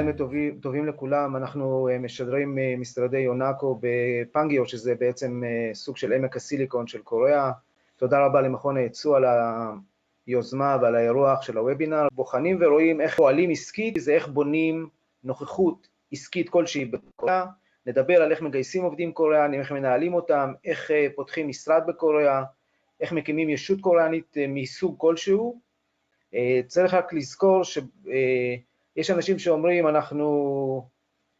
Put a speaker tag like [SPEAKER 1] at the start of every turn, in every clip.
[SPEAKER 1] צהריים טובים, טובים לכולם, אנחנו משדרים משרדי יונאקו בפנגיו, שזה בעצם סוג של עמק הסיליקון של קוריאה. תודה רבה למכון הייצוא על היוזמה ועל האירוח של הוובינר. בוחנים ורואים איך פועלים עסקית, זה איך בונים נוכחות עסקית כלשהי בקוריאה, נדבר על איך מגייסים עובדים קוריאנים, איך מנהלים אותם, איך פותחים משרד בקוריאה, איך מקימים ישות קוריאנית מסוג כלשהו. צריך רק לזכור שיש אנשים שאומרים אנחנו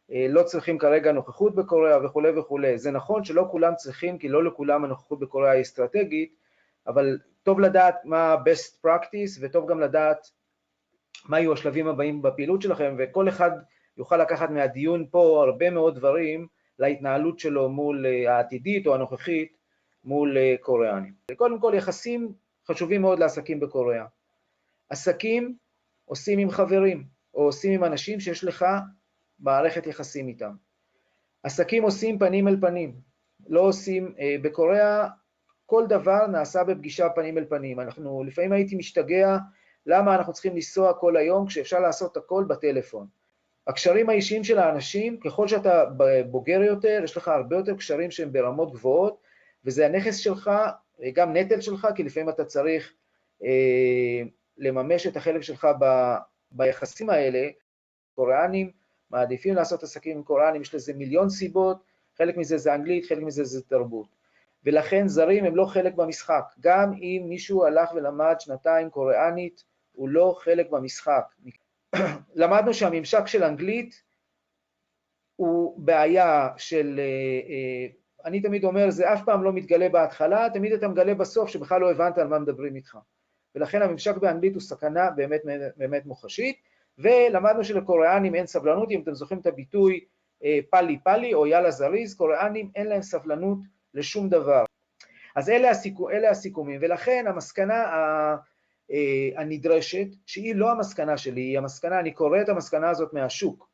[SPEAKER 1] לא צריכים כרגע נוכחות בקוריאה וכולי וכולי. זה נכון שלא כולם צריכים, כי לא לכולם הנוכחות בקוריאה היא אסטרטגית, אבל טוב לדעת מה ה-best practice וטוב גם לדעת מה יהיו השלבים הבאים בפעילות שלכם, וכל אחד יוכל לקחת מהדיון פה הרבה מאוד דברים להתנהלות שלו מול העתידית או הנוכחית מול קוריאנים. קודם כל, יחסים חשובים מאוד לעסקים בקוריאה. עסקים עושים עם חברים, או עושים עם אנשים שיש לך מערכת יחסים איתם. עסקים עושים פנים אל פנים, לא עושים, בקוריאה כל דבר נעשה בפגישה פנים אל פנים. אנחנו, לפעמים הייתי משתגע למה אנחנו צריכים לנסוע כל היום כשאפשר לעשות הכל בטלפון. הקשרים האישיים של האנשים, ככל שאתה בוגר יותר, יש לך הרבה יותר קשרים שהם ברמות גבוהות, וזה הנכס שלך, גם נטל שלך, כי לפעמים אתה צריך אה, לממש את החלק שלך ביחסים האלה. קוריאנים מעדיפים לעשות עסקים עם קוריאנים, יש לזה מיליון סיבות, חלק מזה זה אנגלית, חלק מזה זה תרבות. ולכן זרים הם לא חלק במשחק. גם אם מישהו הלך ולמד שנתיים קוריאנית, הוא לא חלק במשחק. למדנו שהממשק של אנגלית הוא בעיה של, אני תמיד אומר, זה אף פעם לא מתגלה בהתחלה, תמיד אתה מגלה בסוף שבכלל לא הבנת על מה מדברים איתך. ולכן הממשק באנגלית הוא סכנה באמת, באמת מוחשית, ולמדנו שלקוריאנים אין סבלנות, אם אתם זוכרים את הביטוי פאלי פאלי או יאללה זריז, קוריאנים אין להם סבלנות לשום דבר. אז אלה, הסיכו, אלה הסיכומים, ולכן המסקנה הנדרשת, שהיא לא המסקנה שלי, היא המסקנה, אני קורא את המסקנה הזאת מהשוק.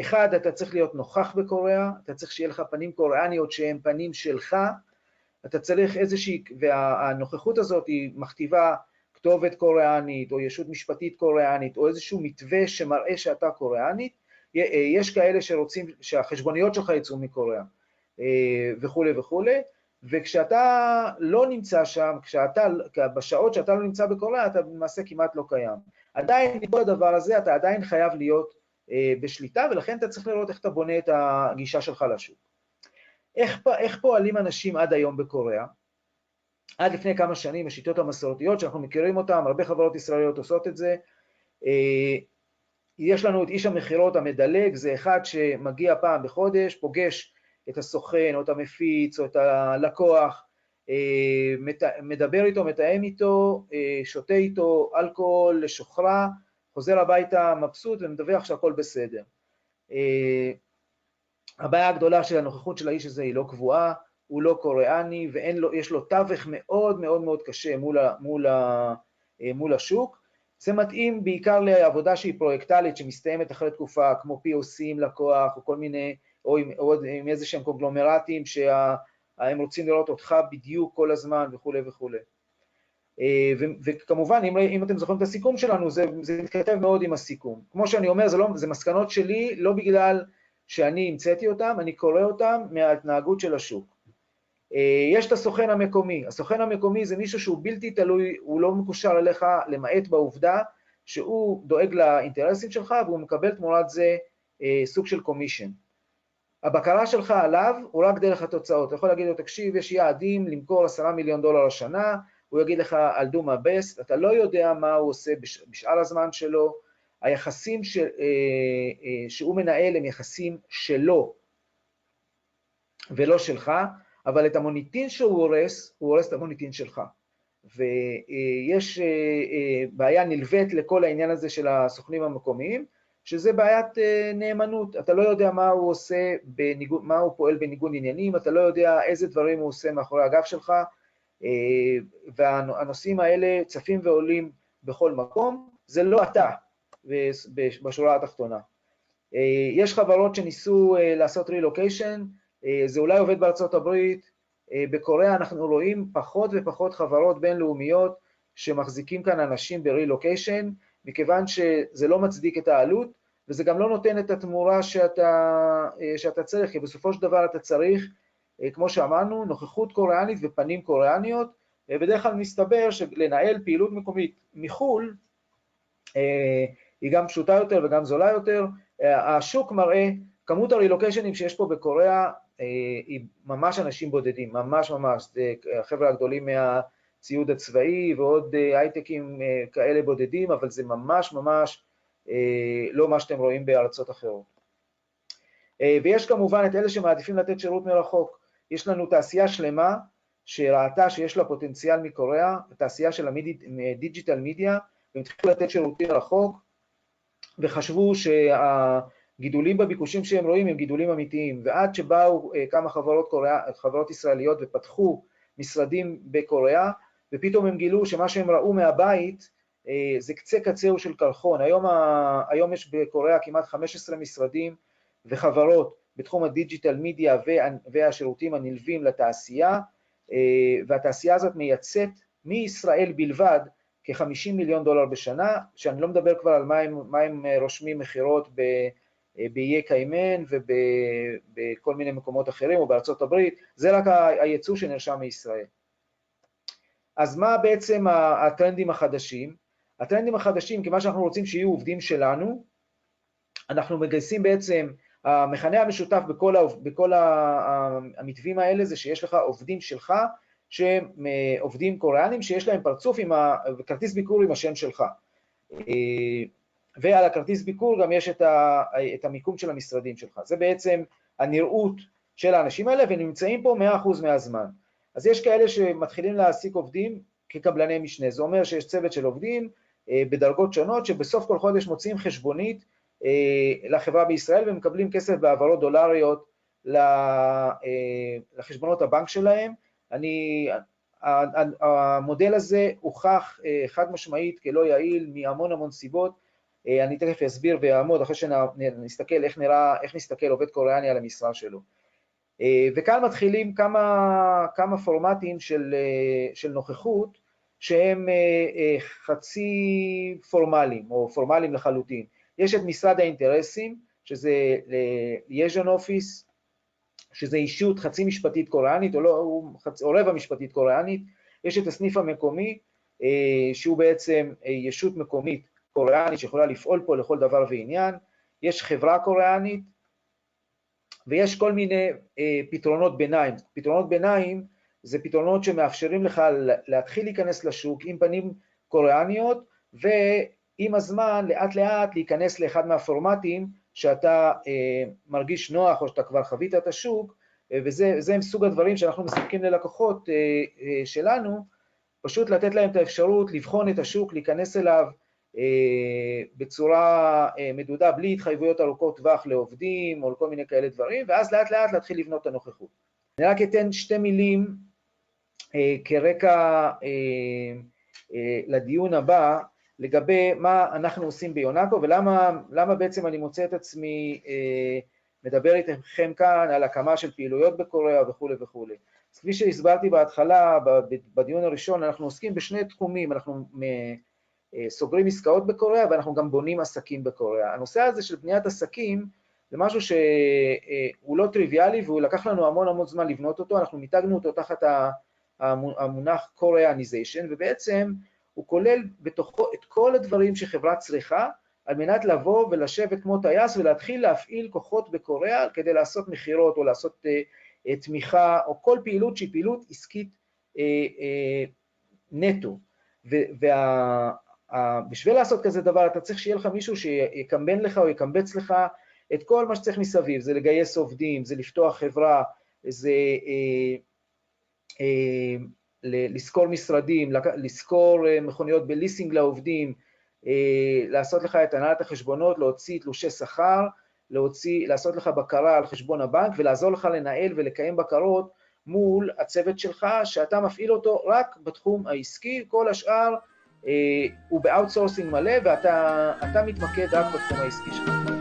[SPEAKER 1] אחד, אתה צריך להיות נוכח בקוריאה, אתה צריך שיהיה לך פנים קוריאניות שהן פנים שלך, אתה צריך איזושהי, והנוכחות הזאת היא מכתיבה כתובת קוריאנית, או ישות משפטית קוריאנית, או איזשהו מתווה שמראה שאתה קוריאנית, יש כאלה שרוצים שהחשבוניות שלך יצאו מקוריאה. וכולי וכולי, וכשאתה לא נמצא שם, כשאתה, בשעות שאתה לא נמצא בקוריאה, אתה למעשה כמעט לא קיים. עדיין, מכל הדבר הזה, אתה עדיין חייב להיות אה, בשליטה, ולכן אתה צריך לראות איך אתה בונה את הגישה שלך לשוק. איך, איך פועלים אנשים עד היום בקוריאה? עד לפני כמה שנים, השיטות המסורתיות, שאנחנו מכירים אותן, הרבה חברות ישראליות עושות את זה, אה, יש לנו את איש המכירות המדלג, זה אחד שמגיע פעם בחודש, פוגש את הסוכן או את המפיץ או את הלקוח, מדבר איתו, מתאם איתו, שותה איתו אלכוהול לשוכרה, חוזר הביתה מבסוט ומדווח שהכל בסדר. הבעיה הגדולה של הנוכחות של האיש הזה היא לא קבועה, הוא לא קוריאני ויש לו תווך מאוד מאוד מאוד קשה מול, מול, מול השוק. זה מתאים בעיקר לעבודה שהיא פרויקטלית שמסתיימת אחרי תקופה, כמו POC עם לקוח או כל מיני או עם, או עם איזה שהם קונגלומרטים שהם רוצים לראות אותך בדיוק כל הזמן וכולי וכולי. ו, וכמובן, אם, אם אתם זוכרים את הסיכום שלנו, זה, זה מתכתב מאוד עם הסיכום. כמו שאני אומר, זה, לא, זה מסקנות שלי, לא בגלל שאני המצאתי אותן, אני קורא אותן מההתנהגות של השוק. יש את הסוכן המקומי. הסוכן המקומי זה מישהו שהוא בלתי תלוי, הוא לא מקושר אליך, למעט בעובדה שהוא דואג לאינטרסים שלך והוא מקבל תמורת זה סוג של קומישן. הבקרה שלך עליו הוא רק דרך התוצאות. אתה יכול להגיד לו, תקשיב, יש יעדים למכור עשרה מיליון דולר השנה, הוא יגיד לך, I'll do my best, אתה לא יודע מה הוא עושה בשאר הזמן שלו, היחסים ש, שהוא מנהל הם יחסים שלו ולא שלך, אבל את המוניטין שהוא הורס, הוא הורס את המוניטין שלך. ויש בעיה נלווית לכל העניין הזה של הסוכנים המקומיים, שזה בעיית נאמנות, אתה לא יודע מה הוא עושה, בניגוד, מה הוא פועל בניגוד עניינים, אתה לא יודע איזה דברים הוא עושה מאחורי הגב שלך, והנושאים האלה צפים ועולים בכל מקום, זה לא אתה בשורה התחתונה. יש חברות שניסו לעשות רילוקיישן, זה אולי עובד בארצות הברית, בקוריאה אנחנו רואים פחות ופחות חברות בינלאומיות שמחזיקים כאן אנשים ברילוקיישן, מכיוון שזה לא מצדיק את העלות, וזה גם לא נותן את התמורה שאתה, שאתה צריך, כי בסופו של דבר אתה צריך, כמו שאמרנו, נוכחות קוריאנית ופנים קוריאניות, בדרך כלל מסתבר שלנהל פעילות מקומית מחו"ל היא גם פשוטה יותר וגם זולה יותר. השוק מראה, כמות הרילוקיישנים שיש פה בקוריאה היא ממש אנשים בודדים, ממש ממש, זה החבר'ה הגדולים מהציוד הצבאי ועוד הייטקים כאלה בודדים, אבל זה ממש ממש לא מה שאתם רואים בארצות אחרות. ויש כמובן את אלה שמעדיפים לתת שירות מרחוק. יש לנו תעשייה שלמה שראתה שיש לה פוטנציאל מקוריאה, תעשייה של הדיג'יטל מידיה, והם התחילו לתת שירותים מרחוק, וחשבו שהגידולים בביקושים שהם רואים הם גידולים אמיתיים, ועד שבאו כמה חברות, קוריאה, חברות ישראליות ופתחו משרדים בקוריאה, ופתאום הם גילו שמה שהם ראו מהבית זה קצה קצהו של קרחון. היום, ה... היום יש בקוריאה כמעט 15 משרדים וחברות בתחום הדיג'יטל מידיה והשירותים הנלווים לתעשייה, והתעשייה הזאת מייצאת מישראל בלבד כ-50 מיליון דולר בשנה, שאני לא מדבר כבר על מה הם, מה הם רושמים מכירות באיי קיימן ובכל מיני מקומות אחרים או בארצות הברית, זה רק הייצוא שנרשם מישראל. אז מה בעצם הטרנדים החדשים? הטרנדים החדשים, כיוון שאנחנו רוצים שיהיו עובדים שלנו, אנחנו מגייסים בעצם, המכנה המשותף בכל, בכל המתווים האלה זה שיש לך עובדים שלך, שהם עובדים קוריאנים שיש להם פרצוף עם ה... כרטיס ביקור עם השם שלך. ועל הכרטיס ביקור גם יש את, ה... את המיקום של המשרדים שלך. זה בעצם הנראות של האנשים האלה, ונמצאים פה 100% מהזמן. אז יש כאלה שמתחילים להעסיק עובדים כקבלני משנה. זה אומר שיש צוות של עובדים בדרגות שונות, שבסוף כל חודש מוציאים חשבונית לחברה בישראל ומקבלים כסף בהעברות דולריות לחשבונות הבנק שלהם. אני, המודל הזה הוכח חד משמעית כלא יעיל מהמון המון סיבות, אני תכף אסביר ואעמוד אחרי שנסתכל איך נראה, איך נסתכל עובד קוריאני על המשרה שלו. וכאן מתחילים כמה, כמה פורמטים של, של נוכחות שהם חצי פורמליים או פורמליים לחלוטין. יש את משרד האינטרסים, שזה ליאז'ן אופיס, שזה אישות חצי משפטית קוריאנית, או, לא, או רבע משפטית קוריאנית, יש את הסניף המקומי, שהוא בעצם ישות מקומית קוריאנית שיכולה לפעול פה לכל דבר ועניין, יש חברה קוריאנית, ויש כל מיני פתרונות ביניים. פתרונות ביניים זה פתרונות שמאפשרים לך להתחיל להיכנס לשוק עם פנים קוריאניות, ועם הזמן, לאט לאט, להיכנס לאחד מהפורמטים שאתה אה, מרגיש נוח או שאתה כבר חווית את השוק, אה, וזה סוג הדברים שאנחנו מספקים ללקוחות אה, אה, שלנו, פשוט לתת להם את האפשרות לבחון את השוק, להיכנס אליו אה, בצורה אה, מדודה, בלי התחייבויות ארוכות טווח לעובדים או לכל מיני כאלה דברים, ואז לאט לאט להתחיל לבנות את הנוכחות. אני רק אתן שתי מילים אה, כרקע אה, אה, לדיון הבא, לגבי מה אנחנו עושים ביונקו ולמה בעצם אני מוצא את עצמי אה, מדבר איתכם כאן על הקמה של פעילויות בקוריאה וכולי וכולי. אז כפי שהסברתי בהתחלה, בדיון הראשון, אנחנו עוסקים בשני תחומים, אנחנו אה, סוגרים עסקאות בקוריאה ואנחנו גם בונים עסקים בקוריאה. הנושא הזה של בניית עסקים זה משהו שהוא לא טריוויאלי והוא לקח לנו המון המון זמן לבנות אותו, אנחנו מיתגנו אותו תחת המונח קוריאניזיישן, ובעצם הוא כולל בתוכו את כל הדברים שחברה צריכה על מנת לבוא ולשבת כמו טייס ולהתחיל להפעיל כוחות בקוריאה כדי לעשות מכירות או לעשות uh, תמיכה או כל פעילות שהיא פעילות עסקית uh, uh, נטו. ובשביל לעשות כזה דבר אתה צריך שיהיה לך מישהו שיקמבן לך או יקמבץ לך את כל מה שצריך מסביב, זה לגייס עובדים, זה לפתוח חברה, זה uh, uh, לשכור משרדים, לשכור אה, מכוניות בליסינג לעובדים, אה, לעשות לך את הנהלת החשבונות, להוציא תלושי שכר, להוציא, לעשות לך בקרה על חשבון הבנק ולעזור לך לנהל ולקיים בקרות מול הצוות שלך, שאתה מפעיל אותו רק בתחום העסקי, כל השאר אה, הוא ב outsourcing מלא ואתה מתמקד רק בתחום העסקי שלך.